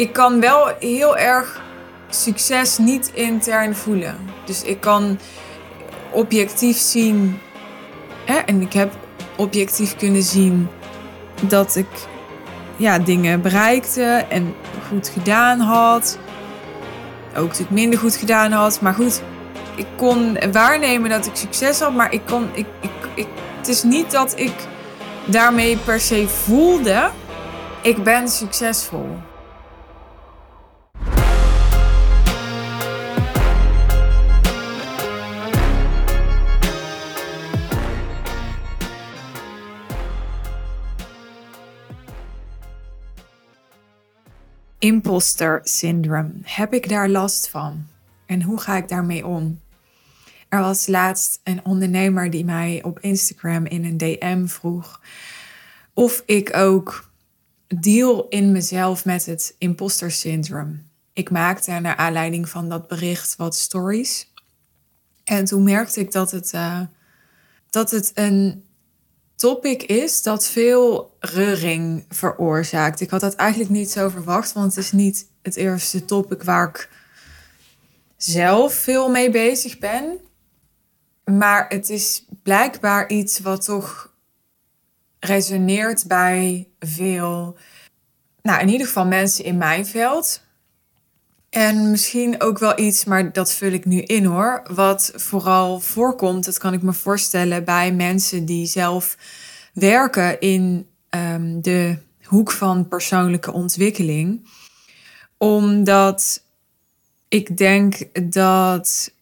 ik kan wel heel erg succes niet intern voelen. Dus ik kan objectief zien, hè, en ik heb objectief kunnen zien dat ik ja, dingen bereikte en goed gedaan had. Ook natuurlijk minder goed gedaan had. Maar goed, ik kon waarnemen dat ik succes had. Maar ik kon, ik, ik, ik, het is niet dat ik daarmee per se voelde. Ik ben succesvol. Imposter syndrome. Heb ik daar last van? En hoe ga ik daarmee om? Er was laatst een ondernemer die mij op Instagram in een DM vroeg of ik ook deal in mezelf met het imposter syndrome. Ik maakte naar aanleiding van dat bericht wat stories. En toen merkte ik dat het, uh, dat het een topic is dat veel reuring veroorzaakt. Ik had dat eigenlijk niet zo verwacht, want het is niet het eerste topic waar ik zelf veel mee bezig ben. Maar het is blijkbaar iets wat toch resoneert bij veel, nou in ieder geval mensen in mijn veld. En misschien ook wel iets, maar dat vul ik nu in hoor. Wat vooral voorkomt, dat kan ik me voorstellen bij mensen die zelf werken in um, de hoek van persoonlijke ontwikkeling. Omdat ik denk dat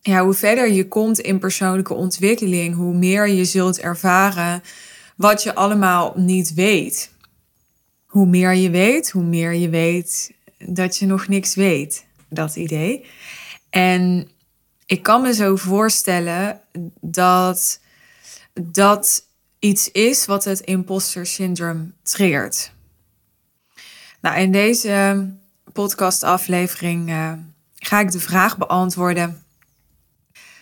ja, hoe verder je komt in persoonlijke ontwikkeling, hoe meer je zult ervaren wat je allemaal niet weet. Hoe meer je weet, hoe meer je weet dat je nog niks weet. Dat idee. En ik kan me zo voorstellen dat dat iets is wat het imposter syndrome triggert. Nou, in deze podcastaflevering uh, ga ik de vraag beantwoorden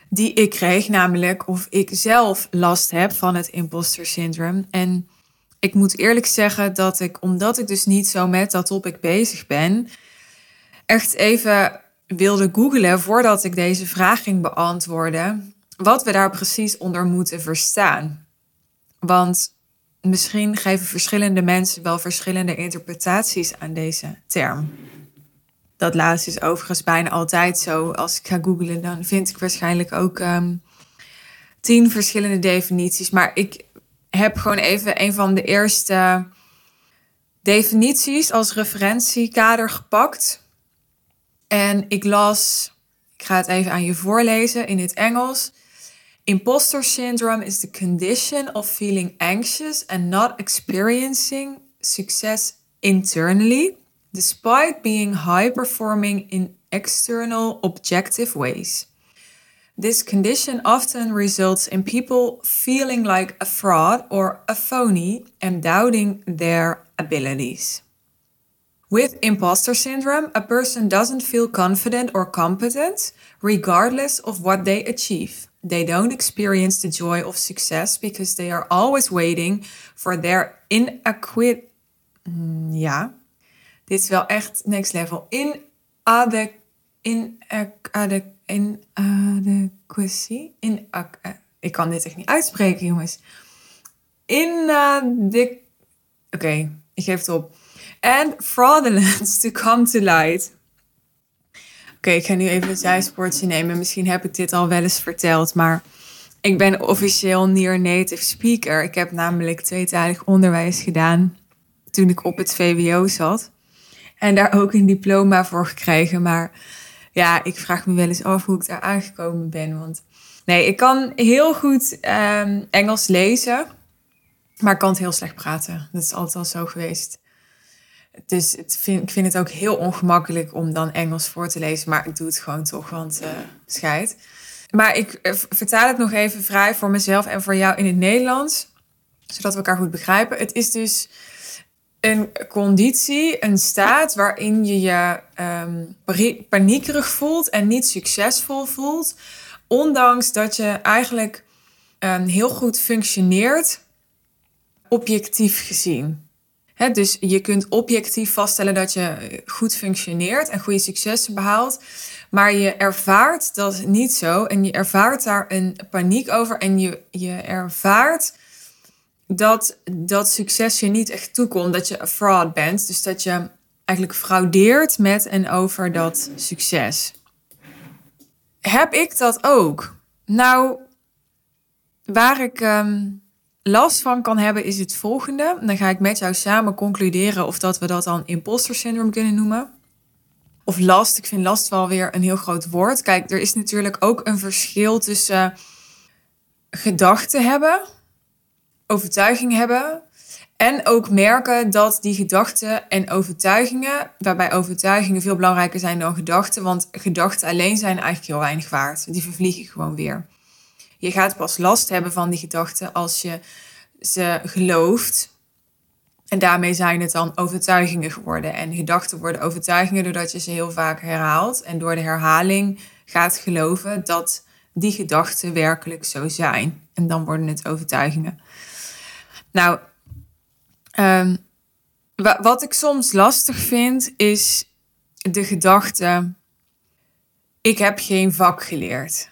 die ik kreeg, namelijk of ik zelf last heb van het imposter syndrome. En ik moet eerlijk zeggen dat ik, omdat ik dus niet zo met dat topic bezig ben, echt even wilde googlen voordat ik deze vraag ging beantwoorden, wat we daar precies onder moeten verstaan. Want misschien geven verschillende mensen wel verschillende interpretaties aan deze term. Dat laatste is overigens bijna altijd zo. Als ik ga googlen, dan vind ik waarschijnlijk ook um, tien verschillende definities. Maar ik heb gewoon even een van de eerste definities als referentiekader gepakt. En ik las, ik ga het even aan je voorlezen in het Engels. Imposter syndrome is the condition of feeling anxious and not experiencing success internally despite being high performing in external objective ways. This condition often results in people feeling like a fraud or a phony and doubting their abilities. With imposter syndrome, a person doesn't feel confident or competent regardless of what they achieve. They don't experience the joy of success because they are always waiting for their inadequate. Mm, yeah, Dit is wel echt next level. In ade, in in adequacy. In, ik kan dit echt niet uitspreken, jongens. In de. Oké, ik geef het op. And fraudulence to come to light. Oké, ik ga nu even een zijspoortje nemen. Misschien heb ik dit al wel eens verteld, maar ik ben officieel near native speaker. Ik heb namelijk tweetalig onderwijs gedaan toen ik op het VWO zat. En daar ook een diploma voor gekregen. Maar ja, ik vraag me wel eens af hoe ik daar aangekomen ben. Want nee, ik kan heel goed um, Engels lezen. Maar ik kan het heel slecht praten. Dat is altijd al zo geweest. Dus het vind, ik vind het ook heel ongemakkelijk om dan Engels voor te lezen. Maar ik doe het gewoon toch, want uh, scheid. Maar ik uh, vertaal het nog even vrij voor mezelf en voor jou in het Nederlands. Zodat we elkaar goed begrijpen. Het is dus een conditie, een staat waarin je je um, paniekerig voelt en niet succesvol voelt, ondanks dat je eigenlijk um, heel goed functioneert, objectief gezien. dus je kunt objectief vaststellen dat je goed functioneert en goede successen behaalt. Maar je ervaart dat niet zo. En je ervaart daar een paniek over. En je, je ervaart dat dat succes je niet echt toekomt. Dat je een fraud bent. Dus dat je eigenlijk fraudeert met en over dat succes. Heb ik dat ook? Nou, waar ik ehm, last van kan hebben is het volgende. Dan ga ik met jou samen concluderen of dat we dat dan imposter syndroom kunnen noemen. Of last. Ik vind last wel weer een heel groot woord. Kijk, er is natuurlijk ook een verschil tussen gedachten hebben, overtuiging hebben. En ook merken dat die gedachten en overtuigingen, waarbij overtuigingen veel belangrijker zijn dan gedachten, want gedachten alleen zijn eigenlijk heel weinig waard. Die vervliegen gewoon weer. Je gaat pas last hebben van die gedachten als je ze gelooft. En daarmee zijn het dan overtuigingen geworden. En gedachten worden overtuigingen doordat je ze heel vaak herhaalt. En door de herhaling gaat geloven dat die gedachten werkelijk zo zijn. En dan worden het overtuigingen. Nou, um, wat ik soms lastig vind, is de gedachte: ik heb geen vak geleerd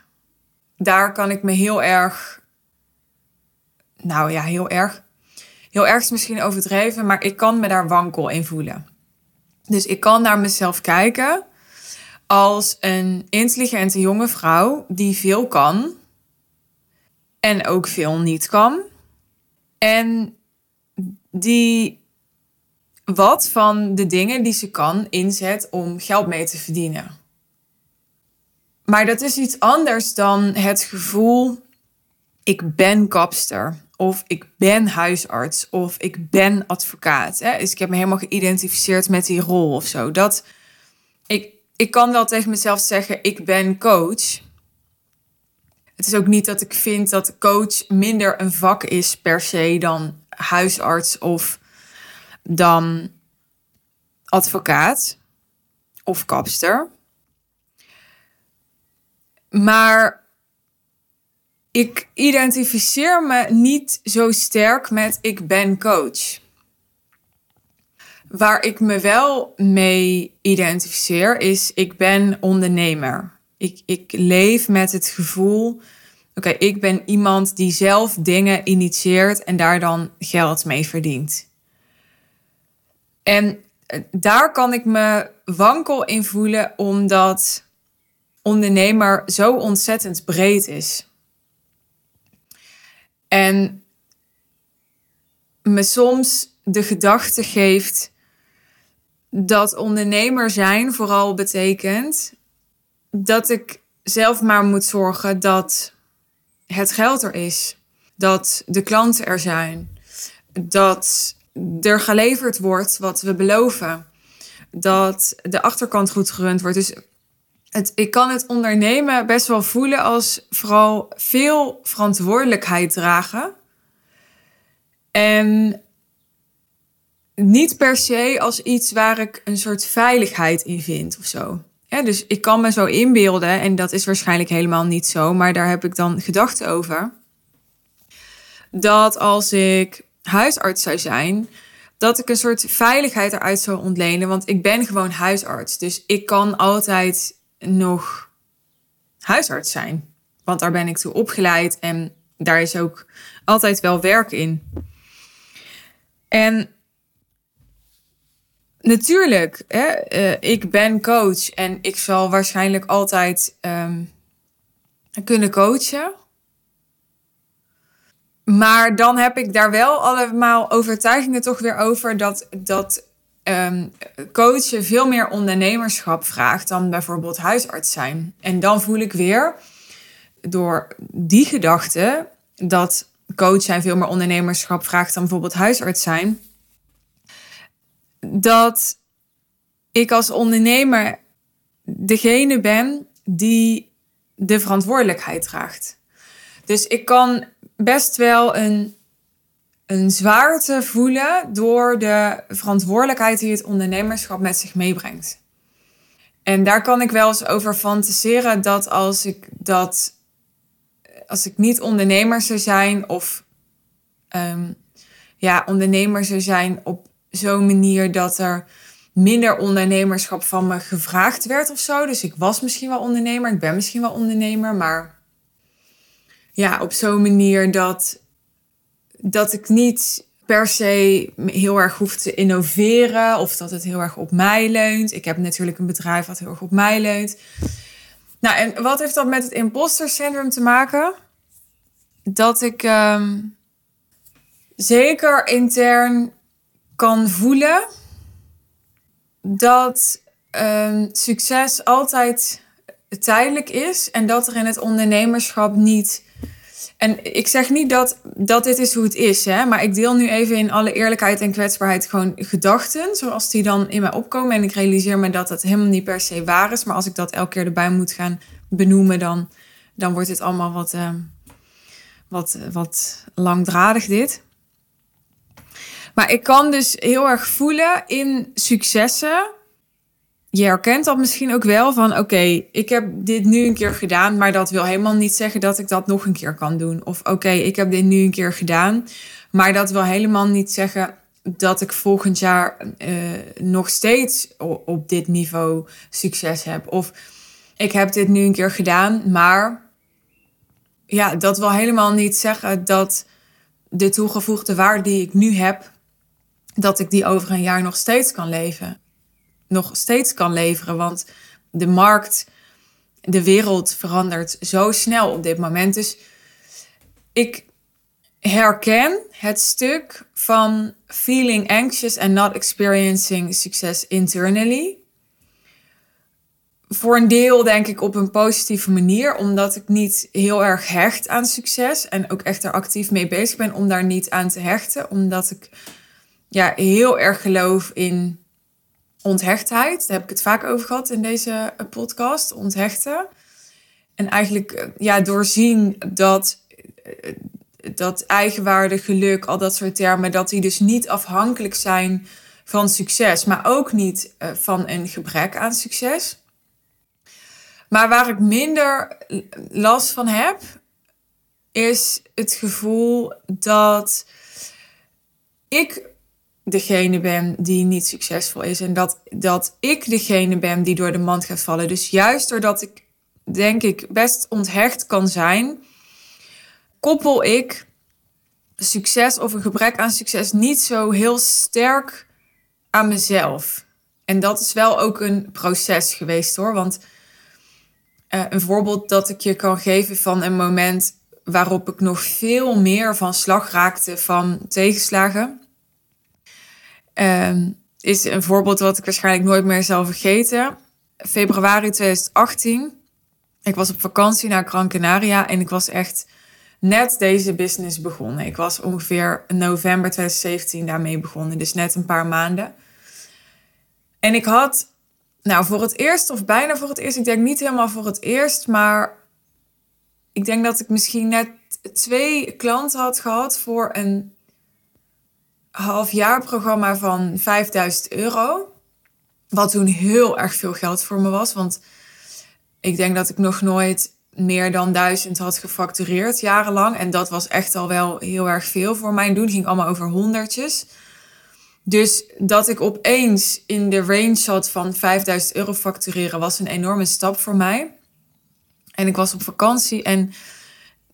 daar kan ik me heel erg, nou ja, heel erg, heel erg is misschien overdreven, maar ik kan me daar wankel in voelen. Dus ik kan naar mezelf kijken als een intelligente jonge vrouw die veel kan en ook veel niet kan. En die wat van de dingen die ze kan inzet om geld mee te verdienen. Maar dat is iets anders dan het gevoel: ik ben kapster. Of ik ben huisarts. Of ik ben advocaat. Hè? Dus ik heb me helemaal geïdentificeerd met die rol of zo. Dat, ik, ik kan wel tegen mezelf zeggen: ik ben coach. Het is ook niet dat ik vind dat coach minder een vak is per se dan huisarts of dan advocaat of kapster. Maar ik identificeer me niet zo sterk met ik ben coach. Waar ik me wel mee identificeer is ik ben ondernemer. Ik, ik leef met het gevoel, oké, ik ben iemand die zelf dingen initieert en daar dan geld mee verdient. En eh, daar kan ik me wankel in voelen, omdat ondernemer zo ontzettend breed is. En me soms de gedachte geeft dat ondernemer zijn vooral betekent dat ik zelf maar moet zorgen dat het geld er is, dat de klanten er zijn, dat er geleverd wordt wat we beloven, dat de achterkant goed gerund wordt. Dus het, ik kan het ondernemen best wel voelen als vooral veel verantwoordelijkheid dragen. En niet per se als iets waar ik een soort veiligheid in vind of zo. Dus ik kan me zo inbeelden, en dat is waarschijnlijk helemaal niet zo, maar daar heb ik dan gedachten over. Dat als ik huisarts zou zijn, dat ik een soort veiligheid eruit zou ontlenen. Want ik ben gewoon huisarts. Dus ik kan altijd nog huisarts zijn. Want daar ben ik toe opgeleid en daar is ook altijd wel werk in. En natuurlijk, hè, uh, ik ben coach en ik zal waarschijnlijk altijd um, kunnen coachen. Maar dan heb ik daar wel allemaal overtuigingen toch weer over dat, dat um, coachen veel meer ondernemerschap vraagt dan bijvoorbeeld huisarts zijn. En dan voel ik weer door die gedachte dat coach zijn veel meer ondernemerschap vraagt dan bijvoorbeeld huisarts zijn, dat ik als ondernemer degene ben die de verantwoordelijkheid draagt. Dus ik kan best wel een een zwaarte voelen door de verantwoordelijkheid die het ondernemerschap met zich meebrengt. En daar kan ik wel eens over fantaseren dat als ik dat, als ik niet ondernemer zou zijn of um, ja, ondernemer zou zijn op zo'n manier dat er minder ondernemerschap van me gevraagd werd of zo. Dus ik was misschien wel ondernemer, ik ben misschien wel ondernemer, maar ja, op zo'n manier dat, dat ik niet per se heel erg hoef te innoveren of dat het heel erg op mij leunt. Ik heb natuurlijk een bedrijf wat heel erg op mij leunt. Nou, en wat heeft dat met het imposter syndroom te maken? Dat ik ehm, zeker intern kan voelen dat um, succes altijd tijdelijk is en dat er in het ondernemerschap niet. En ik zeg niet dat, dat dit is hoe het is, hè, maar ik deel nu even in alle eerlijkheid en kwetsbaarheid gewoon gedachten, zoals die dan in mij opkomen. En ik realiseer me dat het helemaal niet per se waar is, maar als ik dat elke keer erbij moet gaan benoemen, dan, dan wordt het allemaal wat, uh, wat, wat langdradig, dit. Maar ik kan dus heel erg voelen in successen. Je herkent dat misschien ook wel van oké, ik heb dit nu een keer gedaan, maar dat wil helemaal niet zeggen dat ik dat nog een keer kan doen. Of oké, ik heb dit nu een keer gedaan, maar dat wil helemaal niet zeggen dat ik volgend jaar uh, nog steeds op dit niveau succes heb. Of ik heb dit nu een keer gedaan, maar ja, dat wil helemaal niet zeggen dat de toegevoegde waarde die ik nu heb, dat ik die over een jaar nog steeds kan leven. Nog steeds kan leveren. Want de markt, de wereld verandert zo snel op dit moment. Dus ik herken het stuk van feeling anxious and not experiencing success internally. Voor een deel denk ik op een positieve manier, omdat ik niet heel erg hecht aan succes en ook echt er actief mee bezig ben om daar niet aan te hechten, omdat ik ja, heel erg geloof in onthechtheid. Daar heb ik het vaak over gehad in deze eh, podcast, onthechten. En eigenlijk eh, ja, doorzien dat, eh, dat eigenwaarde, geluk, al dat soort termen, dat die dus niet afhankelijk zijn van succes, maar ook niet van een gebrek aan succes. Maar waar ik minder last van heb, is het gevoel dat ik degene ben die niet succesvol is. En dat, dat ik degene ben die door de mand gaat vallen. Dus juist doordat ik, denk ik, best onthecht kan zijn, koppel ik succes of een gebrek aan succes niet zo heel sterk aan mezelf. En dat is wel ook een proces geweest hoor. Want uh, een voorbeeld dat ik je kan geven van een moment waarop ik nog veel meer van slag raakte van tegenslagen Um, is een voorbeeld wat ik waarschijnlijk nooit meer zal vergeten. Februari 2018. Ik was op vakantie naar Gran Canaria en ik was echt net deze business begonnen. Ik was ongeveer november 2017 daarmee begonnen, dus net een paar maanden. En ik had, nou voor het eerst of bijna voor het eerst, ik denk niet helemaal voor het eerst, maar ik denk dat ik misschien net twee klanten had gehad voor een halfjaarprogramma van 5000 euro. Wat toen heel erg veel geld voor me was. Want ik denk dat ik nog nooit meer dan 1000 had gefactureerd jarenlang. En dat was echt al wel heel erg veel voor mijn doen. ging allemaal over honderdjes. Dus dat ik opeens in de range zat van 5000 euro factureren was een enorme stap voor mij. En ik was op vakantie en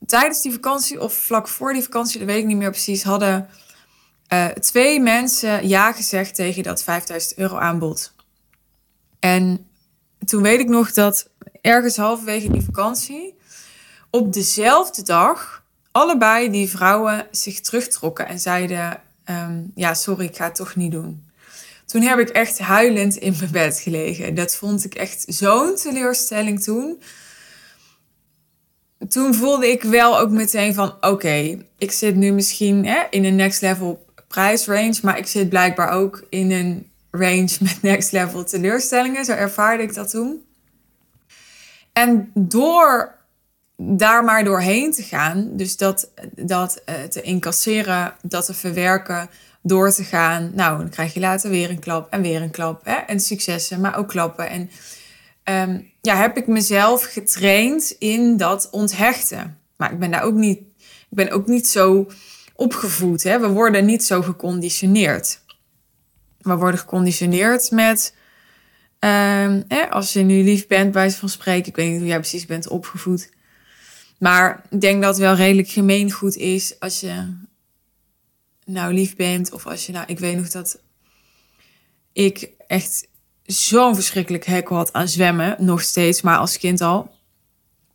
tijdens die vakantie of vlak voor die vakantie, dat weet ik niet meer precies, hadden uh, twee mensen ja gezegd tegen dat 5000 euro aanbod. En toen weet ik nog dat ergens halverwege die vakantie, op dezelfde dag, allebei die vrouwen zich terugtrokken en zeiden: um, Ja, sorry, ik ga het toch niet doen. Toen heb ik echt huilend in mijn bed gelegen. Dat vond ik echt zo'n teleurstelling toen. Toen voelde ik wel ook meteen van: Oké, ik zit nu misschien hè, in een next level prijsrange. Maar ik zit blijkbaar ook in een range met next level teleurstellingen. Zo ervaarde ik dat toen. En door daar maar doorheen te gaan, dus dat, dat uh, te incasseren, dat te verwerken, door te gaan. Nou, dan krijg je later weer een klap en weer een klap. Hè? En successen, maar ook klappen. En um, ja, heb ik mezelf getraind in dat onthechten. Maar ik ben daar ook niet, ik ben ook niet zo opgevoed. Hè? We worden niet zo geconditioneerd. we worden geconditioneerd met. ehm, als je nu lief bent, bij van spreken. Ik weet niet hoe jij precies bent opgevoed. Maar ik denk dat het wel redelijk gemeengoed is als je nou lief bent. Of als je nou, ik weet nog dat ik echt zo'n verschrikkelijk hekel had aan zwemmen. Nog steeds, maar als kind al.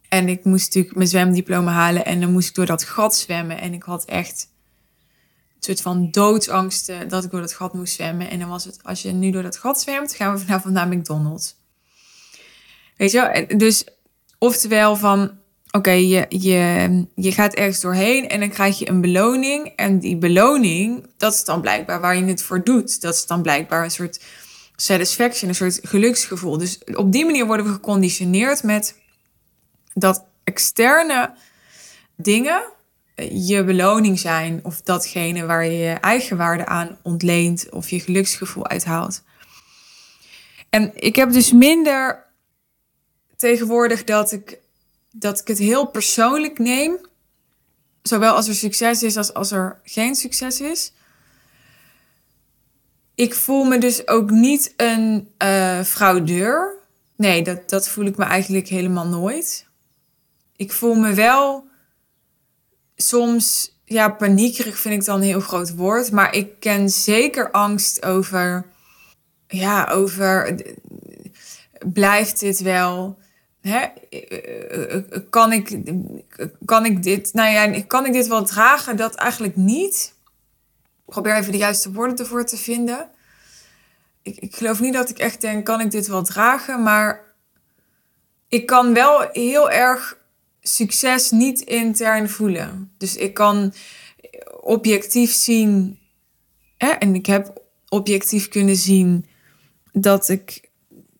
En ik moest natuurlijk mijn zwemdiploma halen. En dan moest ik door dat gat zwemmen. En ik had echt soort van doodsangsten dat ik door dat gat moest zwemmen. En dan was het, als je nu door dat gat zwemt, gaan we vanavond naar McDonald's. Weet je wel? Dus, oftewel van, oké, je, je, je gaat ergens doorheen en dan krijg je een beloning. En die beloning, dat is dan blijkbaar waar je het voor doet. Dat is dan blijkbaar een soort satisfaction, een soort geluksgevoel. Dus op die manier worden we geconditioneerd met dat externe dingen je beloning zijn. Of datgene waar je je eigenwaarde aan ontleent of je geluksgevoel uithaalt. En ik heb dus minder tegenwoordig dat ik, dat ik het heel persoonlijk neem. Zowel als er succes is als als er geen succes is. Ik voel me dus ook niet een eh fraudeur. Nee, dat, dat voel ik me eigenlijk helemaal nooit. Ik voel me wel soms, ja, paniekerig vind ik dan een heel groot woord. Maar ik ken zeker angst over, ja, over, blijft dit wel? Hè? Kan, ik, kan ik dit, nou ja, kan ik dit wel dragen? Dat eigenlijk niet. Ik probeer even de juiste woorden ervoor te vinden. Ik, ik geloof niet dat ik echt denk, kan ik dit wel dragen? Maar ik kan wel heel erg succes niet intern voelen. Dus ik kan objectief zien, hè, en ik heb objectief kunnen zien dat ik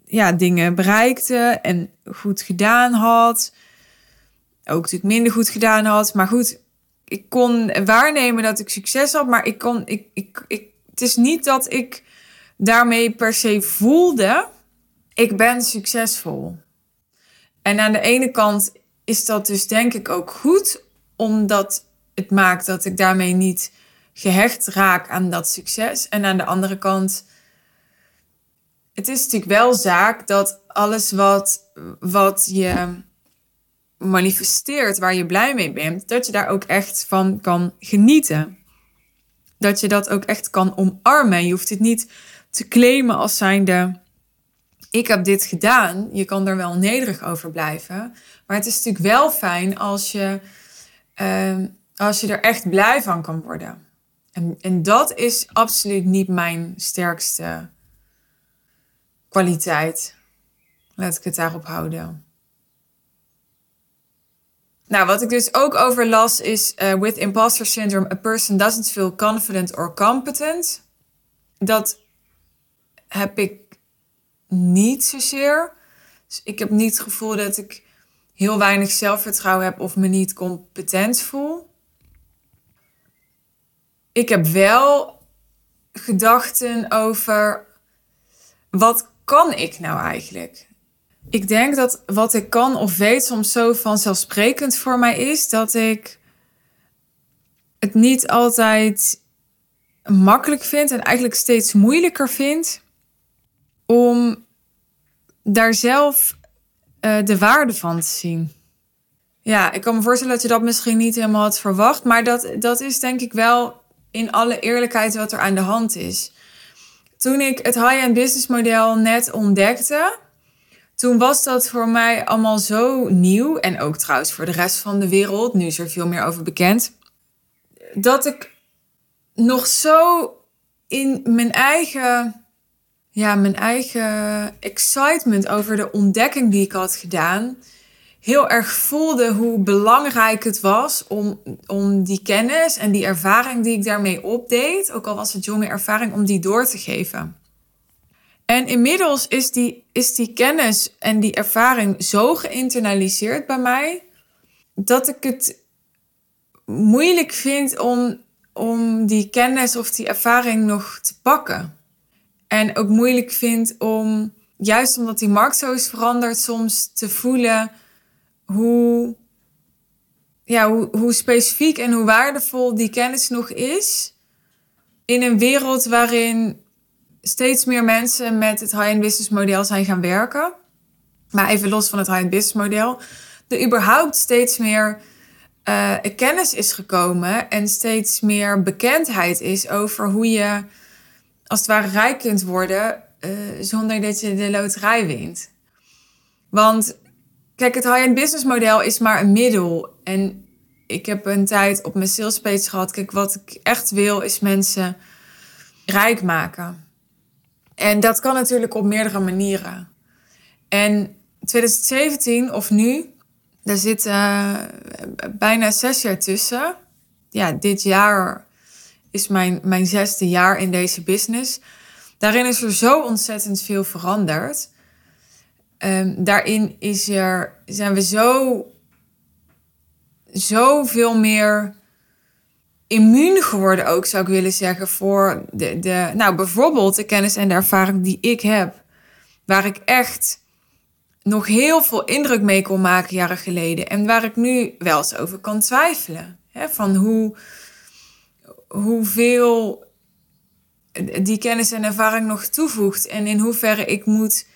ja, dingen bereikte en goed gedaan had. Ook natuurlijk minder goed gedaan had. Maar goed, ik kon waarnemen dat ik succes had. Maar ik kon, ik, ik, ik, het is niet dat ik daarmee per se voelde, ik ben succesvol. En aan de ene kant is dat dus denk ik ook goed, omdat het maakt dat ik daarmee niet gehecht raak aan dat succes. En aan de andere kant, het is natuurlijk wel zaak dat alles wat, wat je manifesteert, waar je blij mee bent, dat je daar ook echt van kan genieten. Dat je dat ook echt kan omarmen. Je hoeft het niet te claimen als zijnde ik heb dit gedaan. Je kan er wel nederig over blijven. Maar het is natuurlijk wel fijn als je, uh, als je er echt blij van kan worden. En, en dat is absoluut niet mijn sterkste kwaliteit. Laat ik het daarop houden. Nou, wat ik dus ook over las is: uh, with imposter syndrome, a person doesn't feel confident or competent. Dat heb ik niet zozeer. Dus ik heb niet het gevoel dat ik heel weinig zelfvertrouwen heb of me niet competent voel. Ik heb wel gedachten over wat kan ik nou eigenlijk? Ik denk dat wat ik kan of weet soms zo vanzelfsprekend voor mij is dat ik het niet altijd makkelijk vind en eigenlijk steeds moeilijker vind om daar zelf uh, de waarde van te zien. Ja, ik kan me voorstellen dat je dat misschien niet helemaal had verwacht, maar dat, dat is denk ik wel in alle eerlijkheid wat er aan de hand is. Toen ik het high-end business model net ontdekte, toen was dat voor mij allemaal zo nieuw en ook trouwens voor de rest van de wereld, nu is er veel meer over bekend, dat ik nog zo in mijn eigen ja, mijn eigen excitement over de ontdekking die ik had gedaan, heel erg voelde hoe belangrijk het was om, om die kennis en die ervaring die ik daarmee opdeed, ook al was het jonge ervaring, om die door te geven. En inmiddels is die, is die kennis en die ervaring zo geïnternaliseerd bij mij, dat ik het moeilijk vind om, om die kennis of die ervaring nog te pakken. En ook moeilijk vind om, juist omdat die markt zo is veranderd, soms te voelen hoe, ja, hoe, hoe specifiek en hoe waardevol die kennis nog is. In een wereld waarin steeds meer mensen met het high-end business model zijn gaan werken. Maar even los van het high-end business model. Er überhaupt steeds meer uh, kennis is gekomen en steeds meer bekendheid is over hoe je als het ware rijk kunt worden uh, zonder dat je de loterij wint. Want kijk, het high-end business model is maar een middel. En ik heb een tijd op mijn sales page gehad. Kijk, wat ik echt wil is mensen rijk maken. En dat kan natuurlijk op meerdere manieren. En 2017 of nu, daar zit uh, bijna zes jaar tussen. Ja, dit jaar is mijn, mijn zesde jaar in deze business. Daarin is er zo ontzettend veel veranderd. Um, daarin is er, zijn we zo, zoveel meer immuun geworden ook, zou ik willen zeggen, voor de, de, nou bijvoorbeeld de kennis en de ervaring die ik heb. Waar ik echt nog heel veel indruk mee kon maken jaren geleden. En waar ik nu wel eens over kan twijfelen. Hè, van hoe, hoeveel die kennis en ervaring nog toevoegt. En in hoeverre ik moet,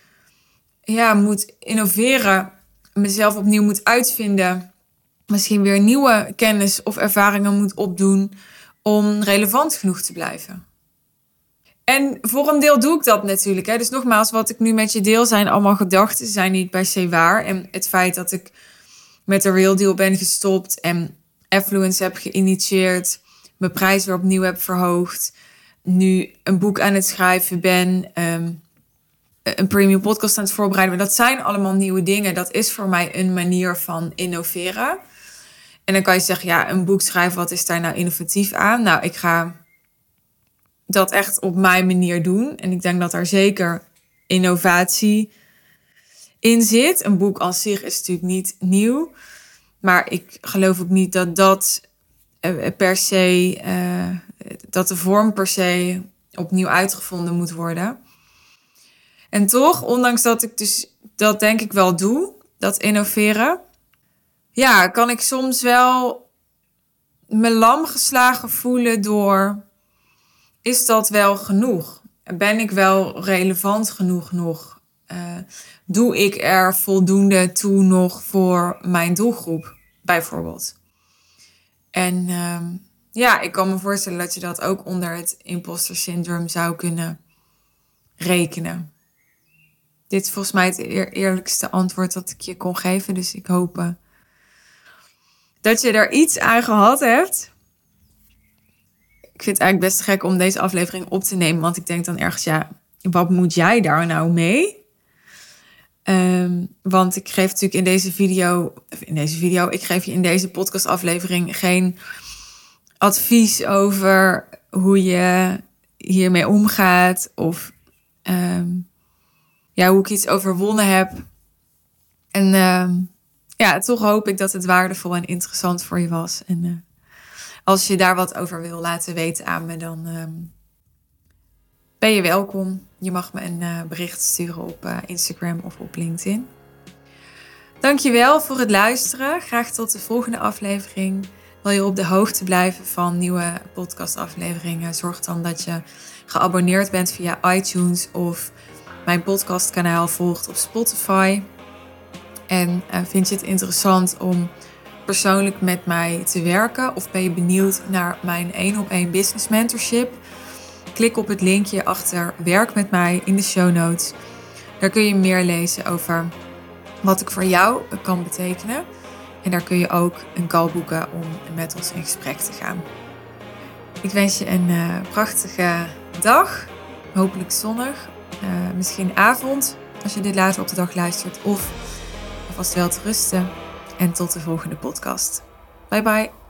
ja, moet innoveren, mezelf opnieuw moet uitvinden. Misschien weer nieuwe kennis of ervaringen moet opdoen om relevant genoeg te blijven. En voor een deel doe ik dat natuurlijk. Hè. Dus nogmaals, wat ik nu met je deel zijn allemaal gedachten, zijn niet per se waar. En het feit dat ik met de Real Deal ben gestopt en Affluence heb geïnitieerd, mijn prijs weer opnieuw heb verhoogd, nu een boek aan het schrijven ben, ehm, een premium podcast aan het voorbereiden. dat zijn allemaal nieuwe dingen. Dat is voor mij een manier van innoveren. En dan kan je zeggen, ja, een boek schrijven, wat is daar nou innovatief aan? Nou, ik ga dat echt op mijn manier doen. En ik denk dat daar zeker innovatie in zit. Een boek als zich is natuurlijk niet nieuw. Maar ik geloof ook niet dat dat per se, uh, dat de vorm per se opnieuw uitgevonden moet worden. En toch, ondanks dat ik dus dat denk ik wel doe, dat innoveren, ja, kan ik soms wel me lam geslagen voelen door is dat wel genoeg? Ben ik wel relevant genoeg nog? Doe ik er voldoende toe nog voor mijn doelgroep, bijvoorbeeld? En uh, ja, ik kan me voorstellen dat je dat ook onder het imposter syndroom zou kunnen rekenen. Dit is volgens mij het eerlijkste antwoord dat ik je kon geven. Dus ik hoop uh, dat je er iets aan gehad hebt ik vind het eigenlijk best gek om deze aflevering op te nemen. Want ik denk dan ergens, ja, wat moet jij daar nou mee? Um, want ik geef natuurlijk in deze video, in deze video, ik geef je in deze podcastaflevering geen advies over hoe je hiermee omgaat. Of um, ja, hoe ik iets overwonnen heb. En um, ja, toch hoop ik dat het waardevol en interessant voor je was. En uh, als je daar wat over wil laten weten aan me, dan ehm, ben je welkom. Je mag me een uh, bericht sturen op uh, Instagram of op LinkedIn. Dankjewel voor het luisteren. Graag tot de volgende aflevering. Wil je op de hoogte blijven van nieuwe podcastafleveringen? Zorg dan dat je geabonneerd bent via iTunes of mijn podcastkanaal volgt op Spotify. En uh, vind je het interessant om persoonlijk met mij te werken of ben je benieuwd naar mijn 1 op 1 business mentorship? Klik op het linkje achter werk met mij in de show notes. Daar kun je meer lezen over wat ik voor jou kan betekenen. En daar kun je ook een call boeken om met ons in gesprek te gaan. Ik wens je een uh, prachtige dag, hopelijk zonnig, uh, misschien avond als je dit later op de dag luistert, of alvast wel te rusten. En tot de volgende podcast. Bye bye.